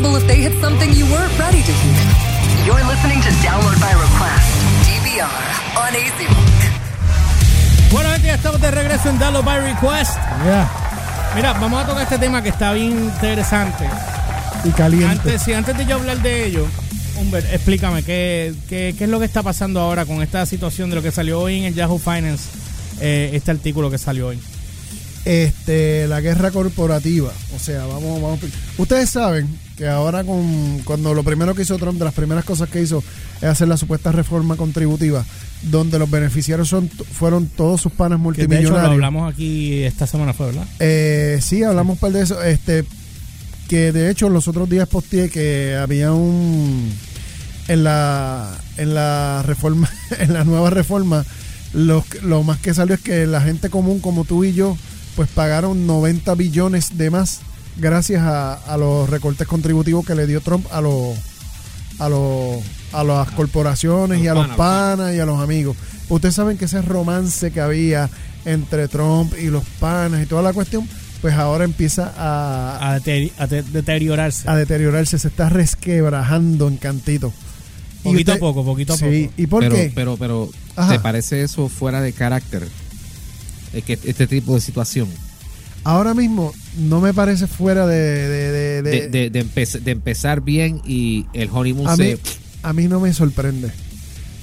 possible if they hit something you weren't ready to hear. You're listening to Download by Request, DVR, on Rock. Bueno, gente, ya estamos de regreso en Download by Request. Mira, vamos a tocar este tema que está bien interesante. Y caliente. Antes, sí, antes de yo hablar de ello, Humbert, explícame, ¿qué, qué, qué es lo que está pasando ahora con esta situación de lo que salió hoy en el Yahoo Finance, eh, este artículo que salió hoy? Este la guerra corporativa. O sea, vamos, vamos. Ustedes saben que ahora con cuando lo primero que hizo Trump, de las primeras cosas que hizo es hacer la supuesta reforma contributiva, donde los beneficiarios son fueron todos sus panes Que de hecho multimillonarios. lo hablamos aquí esta semana, fue, ¿verdad? Eh, sí, hablamos un par de eso. Este, que de hecho los otros días posteé que había un en la en la reforma, en la nueva reforma, lo, lo más que salió es que la gente común como tú y yo, pues pagaron 90 billones de más gracias a, a los recortes contributivos que le dio Trump a los a los a las corporaciones y a los panas, y a los amigos. Ustedes saben que ese romance que había entre Trump y los panas y toda la cuestión, pues ahora empieza a, A, dete- a de- deteriorarse. a deteriorarse, se está resquebrajando en cantito. Poquito usted- a poco, poquito a Sí, poco. ¿y por pero, qué? pero, pero, Ajá. ¿te parece eso fuera de carácter? Que este tipo de situación. Ahora mismo no me parece fuera de... de, de- de- De, de, de empe- de empezar bien y el honeymoon a, mí, se... a mí no me sorprende.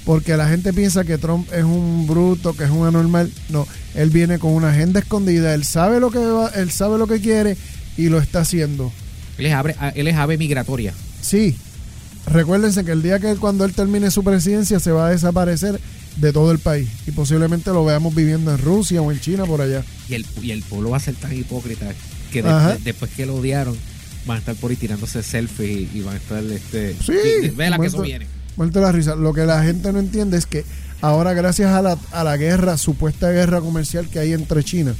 Porque la gente piensa que Trump es un bruto, que es un anormal. No, él viene con una agenda escondida. Él sabe lo que va- él sabe lo que quiere y lo está haciendo. Él es, ave, él es ave migratoria. Sí. Recuérdense que el día que cuando él termine su presidencia se va a desaparecer de todo el país y posiblemente lo veamos viviendo en Rusia o en China por allá. Y el, y el pueblo va a ser tan hipócrita que de- Ajá. de- después que lo odiaron van a estar por ahí tirándose selfies y, van a estar este Sí, vela que eso muerto- viene Muerto la risa. Lo que la gente no entiende es que ahora gracias a la, a la guerra, supuesta guerra comercial que hay entre China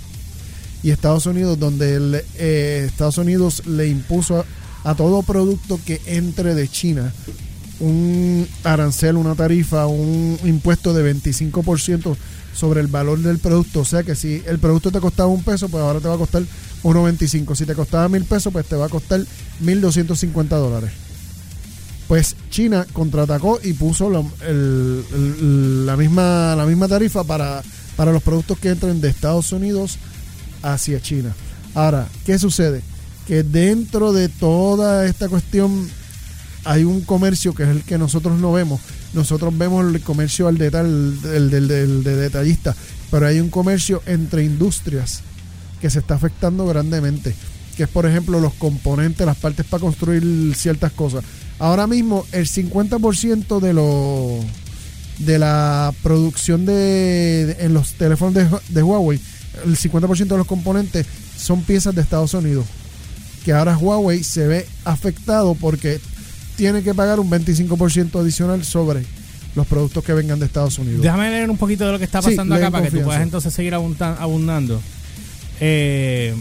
y Estados Unidos, donde el, eh, Estados Unidos le impuso a, todo producto que entre de China un arancel, una tarifa, un impuesto de 25% sobre el valor del producto. O sea que si el producto te costaba un peso, pues ahora te va a costar 1.25. Si te costaba mil pesos, pues te va a costar 1.250 dólares. Pues China contraatacó y puso la misma, la misma tarifa para, para los productos que entren de Estados Unidos hacia China. Ahora, ¿qué sucede? Que dentro de toda esta cuestión hay un comercio que es el que nosotros no vemos. Nosotros vemos el comercio al detalle, el, del, del- de detallista, pero hay un comercio entre industrias que se está afectando grandemente, que es por ejemplo los componentes, las partes para construir ciertas cosas. Ahora mismo el 50% de lo de la producción de, de- en los teléfonos de, de Huawei, el 50% de los componentes son piezas de Estados Unidos. Que ahora Huawei se ve afectado porque tiene que pagar un 25% adicional sobre los productos que vengan de Estados Unidos. Déjame leer un poquito de lo que está pasando acá para que tú puedas entonces seguir abundan- abundando. Eh,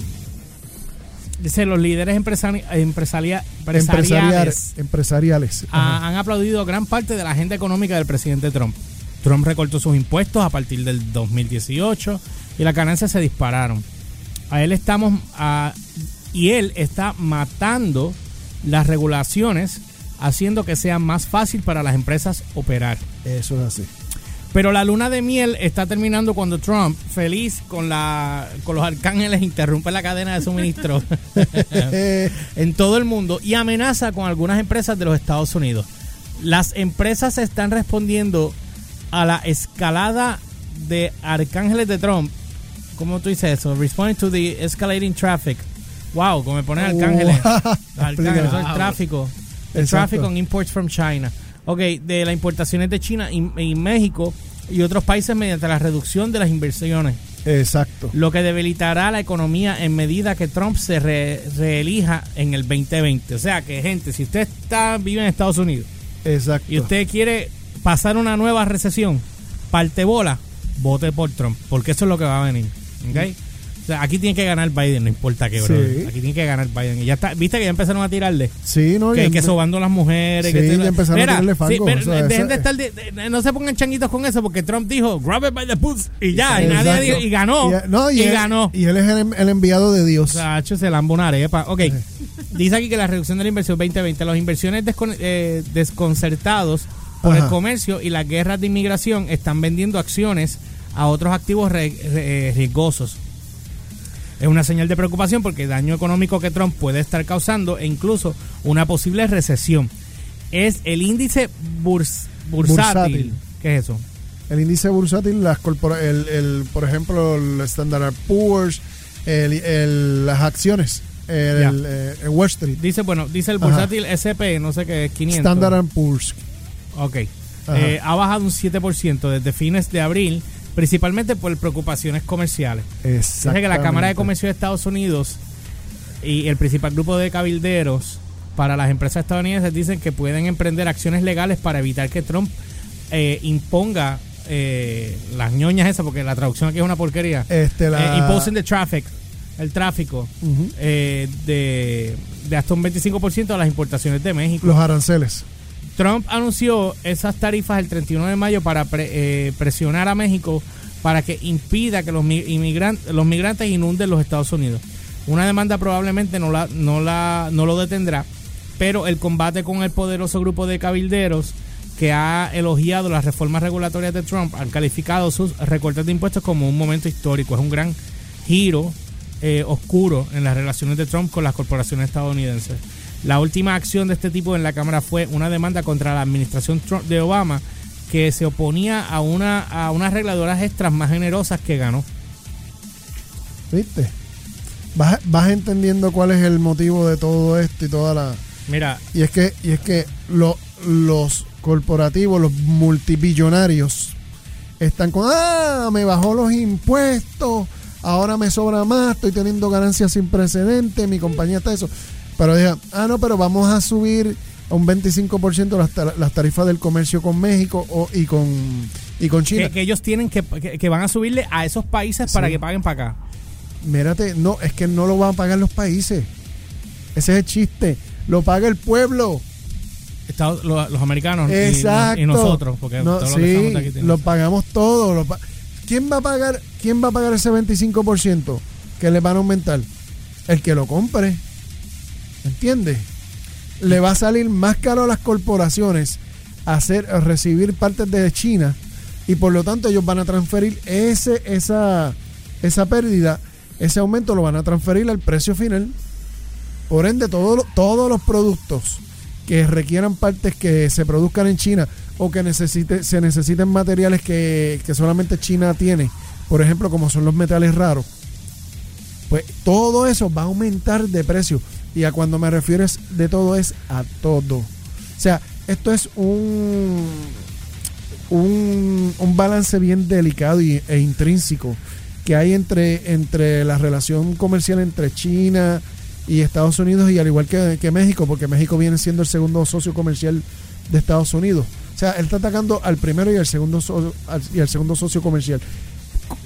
dice, los líderes empresari- empresaria- empresariales, empresariales han aplaudido gran parte de la agenda económica del presidente Trump. Trump recortó sus impuestos a partir del 2018 y las ganancias se dispararon. A él estamos a- y él está matando las regulaciones, haciendo que sea más fácil para las empresas operar. Eso es así. Pero la luna de miel está terminando cuando Trump, feliz con la con los arcángeles, interrumpe la cadena de suministro en todo el mundo y amenaza con algunas empresas de los Estados Unidos. Las empresas están respondiendo a la escalada de arcángeles de Trump. ¿Cómo tú dices eso? Responding to the escalating traffic. Wow, como me ponen arcángeles. Wow. Arcángeles, eso es Wow. tráfico. El Exacto. traffic on imports from China. Ok, de las importaciones de China y, y México y otros países mediante la reducción de las inversiones, Exacto. lo que debilitará la economía en medida que Trump se re- reelija en el 2020. O sea que, gente, si usted está vive en Estados Unidos Exacto. y usted quiere pasar una nueva recesión, parte bola, vote por Trump, porque eso es lo que va a venir. ¿ok? Sea, aquí tiene que ganar Biden, no importa qué, bro. Sí. Aquí tiene que ganar Biden. Y ya está, viste que ya empezaron a tirarle. Sí, no, que, que sobando las mujeres. Sí, que ya empezaron a tirarle fango, pero o sea, dejen esa- de estar, de- de- no se pongan changuitos con eso porque Trump dijo, grab it by the puss y ya, y nadie Exacto. dijo- y ganó, Y, no, y, él, ganó. Y él es el, el enviado de Dios. O sea, se lambó una arepa. Ok, dice aquí que la reducción de la inversión 2020, las inversiones descon- eh, desconcertados por Ajá. el comercio y las guerras de inmigración están vendiendo acciones a otros activos re- re- eh, riesgosos. Es una señal de preocupación porque el daño económico que Trump puede estar causando e incluso una posible recesión. Es el índice burs- bursátil. Bursátil. ¿Qué es eso? El índice bursátil, las el, el, por ejemplo, el Standard Poor's, el, el- las acciones, el, el, eh, Wall Street, Dice, bueno, dice el Ajá. bursátil SP, no sé qué, es 500. Standard Poor's. Ok. Ajá. Eh, ha bajado un 7% desde fines de abril, principalmente por preocupaciones comerciales. Exactamente. que la Cámara de Comercio de Estados Unidos y el principal grupo de cabilderos para las empresas estadounidenses dicen que pueden emprender acciones legales para evitar que Trump eh, imponga eh, las ñoñas esas, porque la traducción aquí es una porquería. Este, la- Eh, imposing the traffic, el tráfico, eh, de, de hasta un 25% de las importaciones de México. Los aranceles. Trump anunció esas tarifas el 31 de mayo para pre- eh, presionar a México para que impida que los, migrantes inunden los Estados Unidos. Una demanda probablemente no, la, no, la, no lo detendrá, pero el combate con el poderoso grupo de cabilderos que ha elogiado las reformas regulatorias de Trump han calificado sus recortes de impuestos como un momento histórico. Es un gran giro eh, oscuro en las relaciones de Trump con las corporaciones estadounidenses. La última acción de este tipo en la Cámara fue una demanda contra la administración Trump de Obama que se oponía a una a unas regladoras extras más generosas que ganó. ¿Viste? Vas, vas entendiendo cuál es el motivo de todo esto y toda la... Mira, Y es que, y es que lo- los corporativos, los multibillonarios, están con, ah, me bajó los impuestos, ahora me sobra más, estoy teniendo ganancias sin precedentes, mi compañía está eso. Pero digan, ah, no, pero vamos a subir a un 25% las, tar- las tarifas del comercio con México o, y, con, y con China. que, que ellos tienen que, que, que van a subirle a esos países para que paguen para acá. Mírate, no, es que no lo van a pagar los países. Ese es el chiste. Lo paga el pueblo. Estados, los, los americanos Exacto. y, nosotros, porque No, todo lo que sí, aquí tiene- lo pagamos todo. lo pa- ¿Quién va a pagar? ¿Quién va a pagar ese 25% que le van a aumentar? El que lo compre. ¿Entiendes? Le va a salir más caro a las corporaciones hacer recibir partes de China y por lo tanto ellos van a transferir ese esa esa pérdida, ese aumento lo van a transferir al precio final. Por ende, todos los- productos que requieran partes que se produzcan en China o que necesite, se necesiten materiales que, que solamente China tiene, por ejemplo, como son los metales raros, pues todo eso va a aumentar de precio. Y a cuando me refiero es de todo es a todo. O sea, esto es un, un, balance bien delicado y, e intrínseco que hay entre, entre la relación comercial entre China y Estados Unidos y al igual que, que México, porque México viene siendo el segundo socio comercial de Estados Unidos. O sea, él está atacando al primero y al segundo, al- y al segundo socio comercial.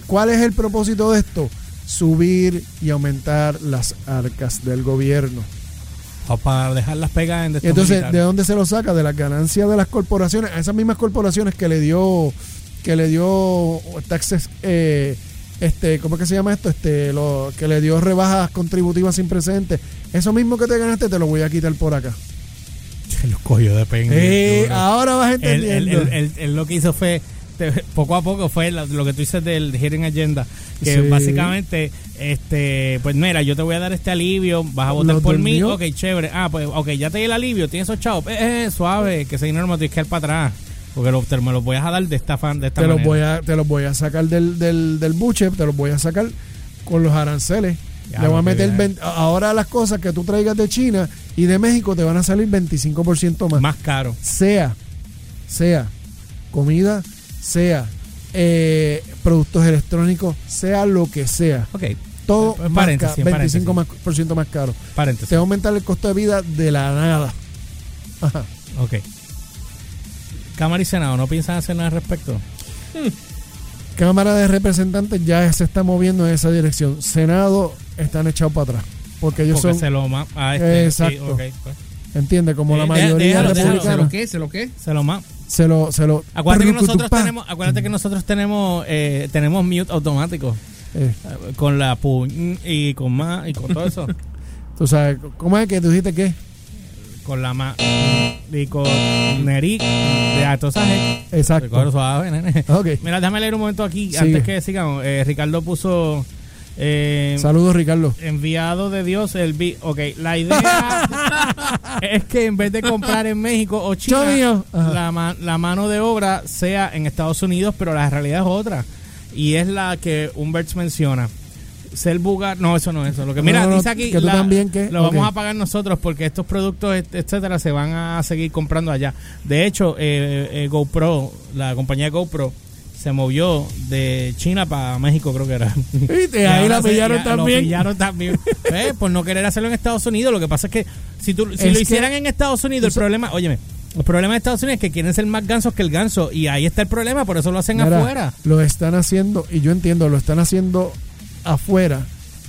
¿Cuál es el propósito de esto? Subir y aumentar las arcas del gobierno. O para dejarlas pegadas en entonces, militares. ¿de dónde se lo saca? De las ganancias de las corporaciones, a esas mismas corporaciones que le dio, que le dio taxes, eh, este, ¿cómo es que se llama esto? Este, lo, que le dio rebajas contributivas sin precedentes. Eso mismo que te ganaste te lo voy a quitar por acá. Se los cogió de pendejo. Eh, ahora vas entendiendo. él- él- él- él lo que hizo fue te- poco a poco fue lo que tú dices del Hearing Agenda que Sí. básicamente este pues mira yo te voy a dar este alivio vas a votar por mí ok chévere ah pues ok ya te di el alivio tienes esos chavos eh, eh, suave que ese dinero me tienes que para atrás porque lo, te, me los voy a dar de esta fan de esta te los manera. voy a, te los voy a sacar del, del, del buche, te los voy a sacar con los aranceles. Ya, Le voy a meter ya. 20 ahora las cosas que tú traigas de China y de México te van a salir 25% más. más caro Sea, sea comida, sea eh, productos electrónicos, sea lo que sea. ok Todo Eh, más paréntesis, paréntesis. 25% más, por ciento más caro. paréntesis Te va a aumentar el costo de vida de la nada. Ajá. ok Cámara y Senado no piensan hacer nada al respecto Cámara de Representantes ya se está moviendo en esa dirección. Senado están echados para atrás. Porque ellos Porque son. se lo ma a este, Exacto. sí, ok, pues. ¿Entiendes? Como la Eh, mayoría déjalo, déjalo, ¿Se lo qué? ¿Se lo qué? Se lo ma Se lo. Se lo Acuérdate que nosotros tenemos, acuérdate que nosotros tenemos, eh, tenemos mute automático Eh, eh, con la pu y con ma y con todo eso, tú sabes, ¿cómo es que tú dijiste qué? con la ma y con neric de atosaje. Exacto. Suave, nene. Mira, déjame leer un momento aquí Sigue. antes que sigamos. Eh, Ricardo puso eh, Saludos, Ricardo. enviado de Dios el vi. Ok, la idea es que en vez de comprar en México o China, la, ma- la mano de obra sea en Estados Unidos, pero la realidad es otra. Y es la que Humberts menciona. Ser bugar, no, eso no es eso. Lo que, mira, no, no, dice aquí, que lo vamos a pagar nosotros porque estos productos, et- etcétera, se van a seguir comprando allá. De hecho, eh, eh, GoPro, la compañía GoPro, se movió de China para México, creo que era. Y Ahí la se- pillaron ya también. Lo pillaron también. Eh, Por no querer hacerlo en Estados Unidos. Lo que pasa es que si, tú, si Es lo que- hicieran en Estados Unidos, el problema, óyeme, el problema de Estados Unidos es que quieren ser más gansos que el ganso. Y ahí está el problema, por eso lo hacen Mira, afuera. Lo están haciendo, y yo entiendo, lo están haciendo afuera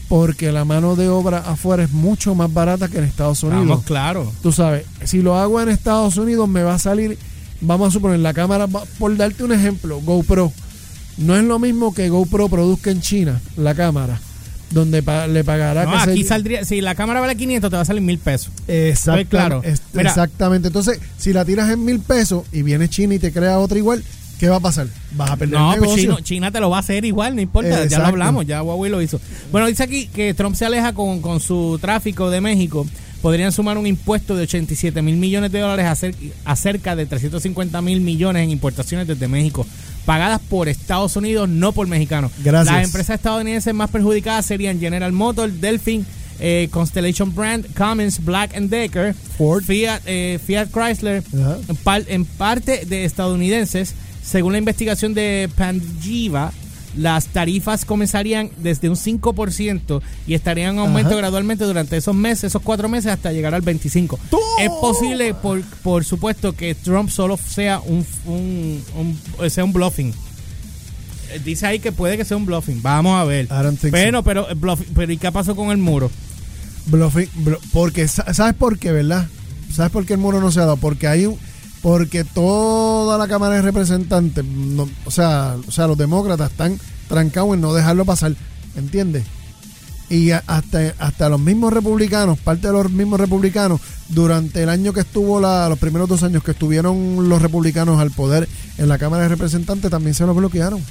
porque la mano de obra afuera es mucho más barata que en Estados Unidos. Vamos, claro. Tú sabes, si lo hago en Estados Unidos me va a salir, vamos a suponer, la cámara, va- por darte un ejemplo, GoPro. No es lo mismo que GoPro produzca en China la cámara, donde pa- le pagará... No, aquí saldría, si la cámara vale 500, te va a salir mil pesos. Exactamente, Estoy claro. Mira. exactamente. Entonces, si la tiras en mil pesos y viene China y te crea otra igual, ¿qué va a pasar? Vas a perder No, el pues. China, China te lo va a hacer igual, no importa, ya lo hablamos, ya Huawei lo hizo. Bueno, dice aquí que Trump se aleja con, con su tráfico de México. Podrían sumar un impuesto de 87 mil millones de dólares a, cer- a cerca de 350 mil millones en importaciones desde México, pagadas por Estados Unidos, no por mexicanos. Gracias. Las empresas estadounidenses más perjudicadas serían General Motors, Delphin, eh, Constellation Brand, Cummins, Black and Decker, Ford. Fiat, eh, Fiat Chrysler, Ajá. en, par- en parte de estadounidenses. Según la investigación de Panjiva, las tarifas comenzarían desde un 5% y estarían en aumento Ajá. gradualmente durante esos meses, esos cuatro meses, hasta llegar al 25%. Es posible, por, por supuesto, que Trump solo sea un, un- un- sea un bluffing. Eh, Dice ahí que puede que sea un bluffing. Vamos a ver. Think Pero, so. pero, eh, bluffing- pero ¿y qué pasó con el muro? Bluffing, blu- porque sa- sabes por qué, ¿verdad? ¿Sabes por qué el muro no se ha dado? Porque hay un porque toda la Cámara de Representantes, no- o sea, o sea, los demócratas están trancados en no dejarlo pasar, ¿entiendes? Y hasta, hasta los mismos republicanos, parte de los mismos republicanos, durante el año que estuvo la, los primeros dos años que estuvieron los republicanos al poder en la Cámara de Representantes, también se los bloquearon,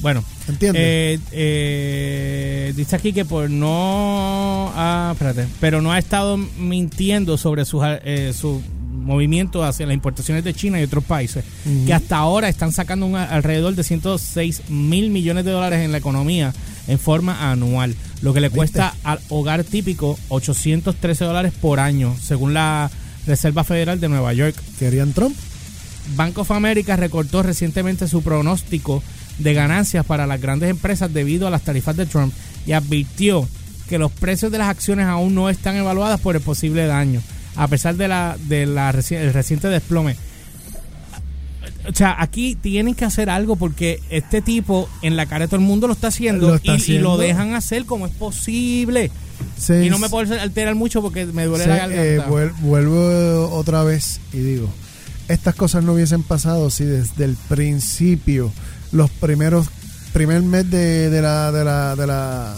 Bueno, ¿entiendes? Eh, eh, dice aquí que por no. Ah, espérate. Pero no ha estado mintiendo sobre sus, eh, su movimiento hacia las importaciones de China y otros países. Que hasta ahora están sacando un- alrededor de 106 mil millones de dólares en la economía en forma anual. Lo que le ¿Viste? cuesta al hogar típico 813 dólares por año, según la Reserva Federal de Nueva York. Querían Trump. Bank of America recortó recientemente su pronóstico de ganancias para las grandes empresas debido a las tarifas de Trump y advirtió que los precios de las acciones aún no están evaluadas por el posible daño, a pesar de la, de la reci- el reciente desplome. O sea, aquí tienen que hacer algo porque este tipo en la cara de todo el mundo lo está haciendo, Lo está y, y haciendo. lo dejan hacer como es posible. Se- Y no me puedo alterar mucho porque me duele la eh, garganta. vuel- vuelvo otra vez y digo, estas cosas no hubiesen pasado si desde el principio, los primeros, primer mes de, de la, de la, de la,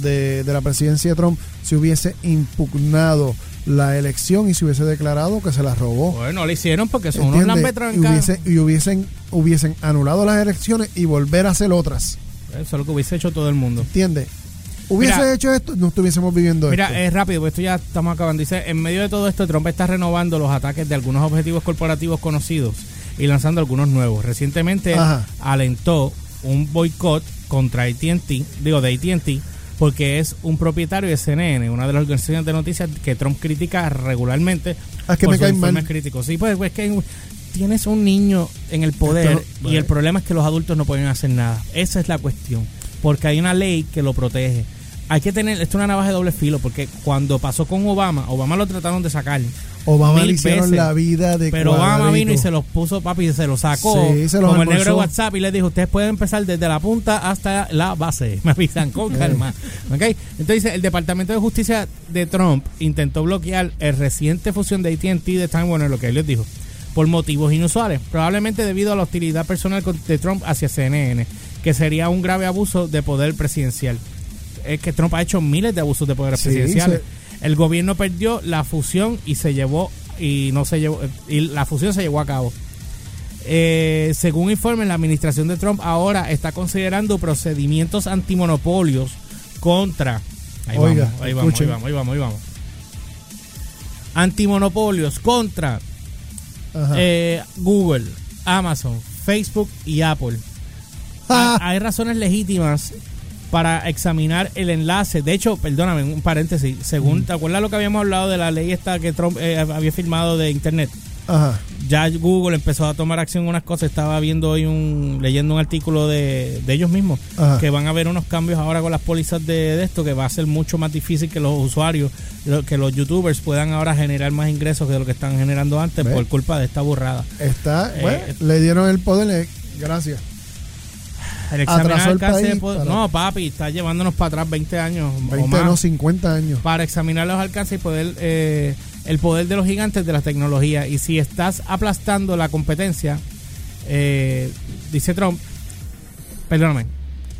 de, de la presidencia de Trump, se hubiese impugnado la elección y se hubiese declarado que se la robó. Bueno, no lo hicieron porque son unos y, hubiese- y hubiesen, hubiesen anulado las elecciones y volver a hacer otras. Eso es lo que hubiese hecho todo el mundo. ¿Entiendes? Hubiese Mira. hecho esto, no estuviésemos viviendo Mira, esto. es rápido, porque esto ya estamos acabando. Dice, en medio de todo esto, Trump está renovando los ataques de algunos objetivos corporativos conocidos y lanzando algunos nuevos. Recientemente Ajá. alentó un boicot contra AT&T, digo, de AT&T, porque es un propietario de CNN, una de las organizaciones de noticias que Trump critica regularmente Ah, es que por me sus informes críticos. Sí, pues, pues es que tienes un niño en el poder Esto- y el problema es que los adultos no pueden hacer nada. Esa es la cuestión, porque hay una ley que lo protege. hay que tener, esto es una navaja de doble filo, porque cuando pasó con Obama, Obama lo trataron de sacar. Obama le hicieron veces. la vida de Pero Obama vino y se los puso, papi, y se los sacó. Sí, se los como el negro de. WhatsApp y le dijo, ustedes pueden empezar desde la punta hasta la base. Me avisan con calma. ¿Ok? Entonces, el Departamento de Justicia de Trump intentó bloquear el reciente fusión de AT&T de Time Warner, lo que él les dijo, por motivos inusuales. Probablemente debido a la hostilidad personal de Trump hacia CNN, que sería un grave abuso de poder presidencial. Es que Trump ha hecho miles de abusos de poderes Sí, presidenciales. El gobierno perdió la fusión y se llevó y no se llevó y la fusión se llevó a cabo. Eh, según informe, la administración de Trump ahora está considerando procedimientos antimonopolios contra. Ahí Oiga, vamos, ahí vamos, ahí vamos, ahí vamos, ahí vamos. Antimonopolios contra eh, Google, Amazon, Facebook y Apple. Ah, Hay razones legítimas para examinar el enlace. De hecho, perdóname, un paréntesis. Según, ¿te acuerdas lo que habíamos hablado de la ley esta que Trump eh, había firmado de Internet? Ajá. Ya Google empezó a tomar acción en unas cosas. Estaba viendo hoy un, leyendo un artículo de, de ellos mismos Ajá. que van a haber unos cambios ahora con las pólizas de, de esto que va a ser mucho más difícil que los usuarios, que los youtubers puedan ahora generar más ingresos que lo que están generando antes por culpa de esta burrada. Está, Eh, bueno, le dieron el poder. le- gracias. El examinar Atrasó el alcance de poder- para- No, papi, está llevándonos para atrás 20 años o 20, más no 50 años. para examinar los alcances y poder eh, el poder de los gigantes de la tecnología. Y si estás aplastando la competencia, eh, dice Trump, perdóname,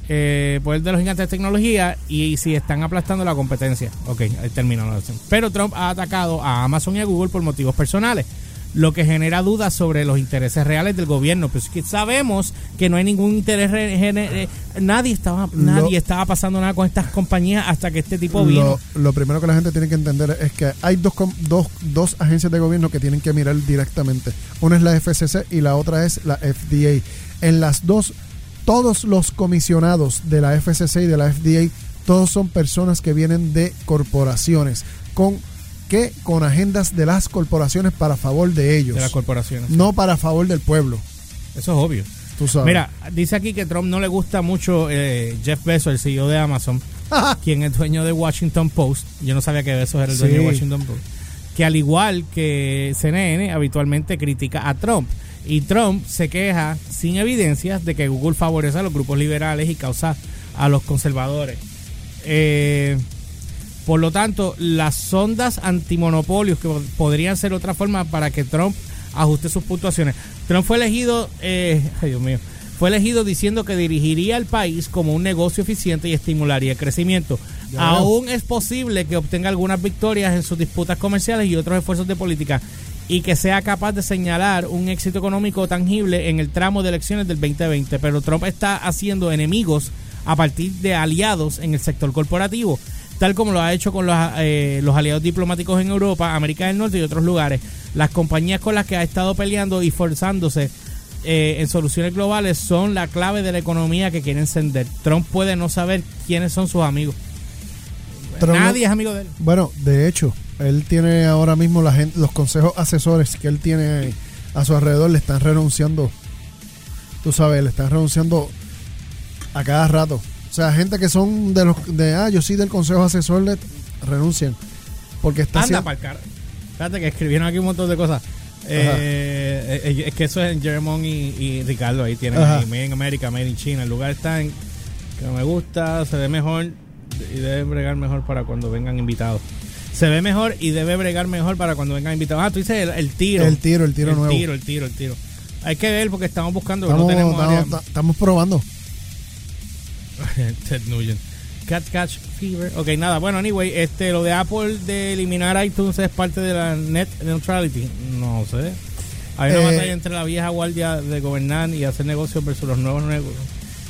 eh, poder de los gigantes de tecnología y si están aplastando la competencia. Ok, ahí terminó la oración. Pero Trump ha atacado a Amazon y a Google por motivos personales. Lo que genera dudas sobre los intereses reales del gobierno. Pues que sabemos que no hay ningún interés. eh, nadie estaba nadie estaba pasando nada con estas compañías hasta que este tipo vino. Lo, lo primero que la gente tiene que entender es que hay dos, dos, dos agencias de gobierno que tienen que mirar directamente. Una es la FCC y la otra es la FDA. En las dos, todos los comisionados de la FCC y de la FDA, todos son personas que vienen de corporaciones. ¿Con qué? Con agendas de las corporaciones para favor de ellos. de las corporaciones. no para favor del pueblo. Eso es obvio. Tú sabes. Mira, dice aquí que Trump no le gusta mucho eh, Jeff Bezos, el CEO de Amazon, quien es dueño de Washington Post. Yo no sabía que Bezos era el dueño Sí. de Washington Post. Que al igual que CNN, habitualmente critica a Trump. Y Trump se queja sin evidencias de que Google favorece a los grupos liberales y causa a los conservadores. Eh, por lo tanto, las sondas antimonopolios que podrían ser otra forma para que Trump ajuste sus puntuaciones. Trump fue elegido, eh, ay Dios mío, fue elegido diciendo que dirigiría al país como un negocio eficiente y estimularía el crecimiento. Ya veo. Aún es posible que obtenga algunas victorias en sus disputas comerciales y otros esfuerzos de política y que sea capaz de señalar un éxito económico tangible en el tramo de elecciones del 2020. Pero Trump está haciendo enemigos a partir de aliados en el sector corporativo, tal como lo ha hecho con los, eh, los aliados diplomáticos en Europa, América del Norte y otros lugares. Las compañías con las que ha estado peleando y forzándose eh, en soluciones globales son la clave de la economía que quiere encender. Trump puede no saber quiénes son sus amigos. Trump- Nadie es amigo de él. Bueno, de hecho, él tiene ahora mismo la gente, los consejos asesores que él tiene a su alrededor le están renunciando. Tú sabes, le están renunciando a cada rato. O sea, gente que son de los de ah, yo sí del consejo asesor le renuncian porque está Anda para el. Espérate que escribieron aquí un montón de cosas. Eh, eh, es que eso es en Jeremón y, y Ricardo. Ahí tienen Ajá. ahí, Made in America, Made in China. El lugar está en que me gusta, se ve mejor y debe bregar mejor para cuando vengan invitados. Se ve mejor y debe bregar mejor para cuando vengan invitados. Ah, tú dices el, el tiro. El tiro, el tiro el nuevo. tiro, el tiro, el tiro. Hay que ver porque estamos buscando. estamos, no tenemos estamos- estamos probando. Ted Nugent. Cat Catch Fever. Ok, nada. Bueno, anyway, este, lo de Apple de eliminar iTunes es parte de la net neutrality. No sé. Hay una Eh, batalla entre la vieja guardia de gobernar y hacer negocios versus los nuevos negocios.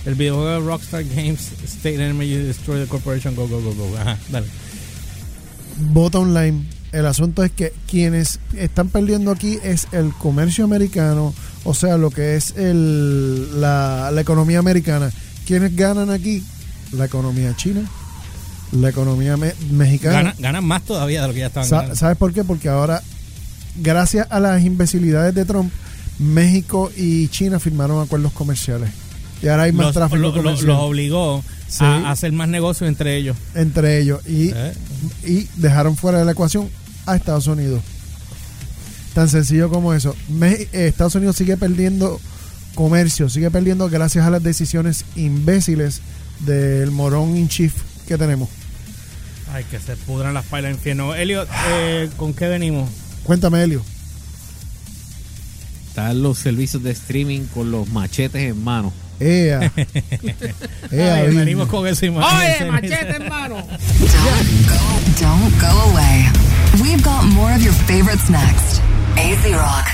El videojuego de Rockstar Games, State Enemy, Destroy the Corporation, go, go, go, go. Ajá, dale. Bottom line, el asunto es que quienes están perdiendo aquí es el comercio americano, o sea, lo que es el, la, la economía americana. ¿Quiénes ganan aquí? La economía china, la economía me- mexicana. Ganan, ganan más todavía de lo que ya estaban Sa- ganando. ¿Sabes por qué? Porque ahora, gracias a las imbecilidades de Trump, México y China firmaron acuerdos comerciales. Y ahora hay más los, tráfico lo- comercial. los obligó Sí. a hacer más negocio entre ellos. entre ellos y, Eh. y dejaron fuera de la ecuación a Estados Unidos. Tan sencillo como eso. Me- eh, Estados Unidos sigue perdiendo comercio, sigue perdiendo gracias a las decisiones imbéciles del morón in chief que tenemos. Ay, que se pudran las pailas infierno. Elliot, eh, ¿con qué venimos? Cuéntame, Helio. Están los servicios de streaming con los machetes en mano. Ea. Ea, Ay, venimos con eso. ¡Oye, machete en mano! Don't go, don't go away. We've got more of your favorites next. AZ Rock.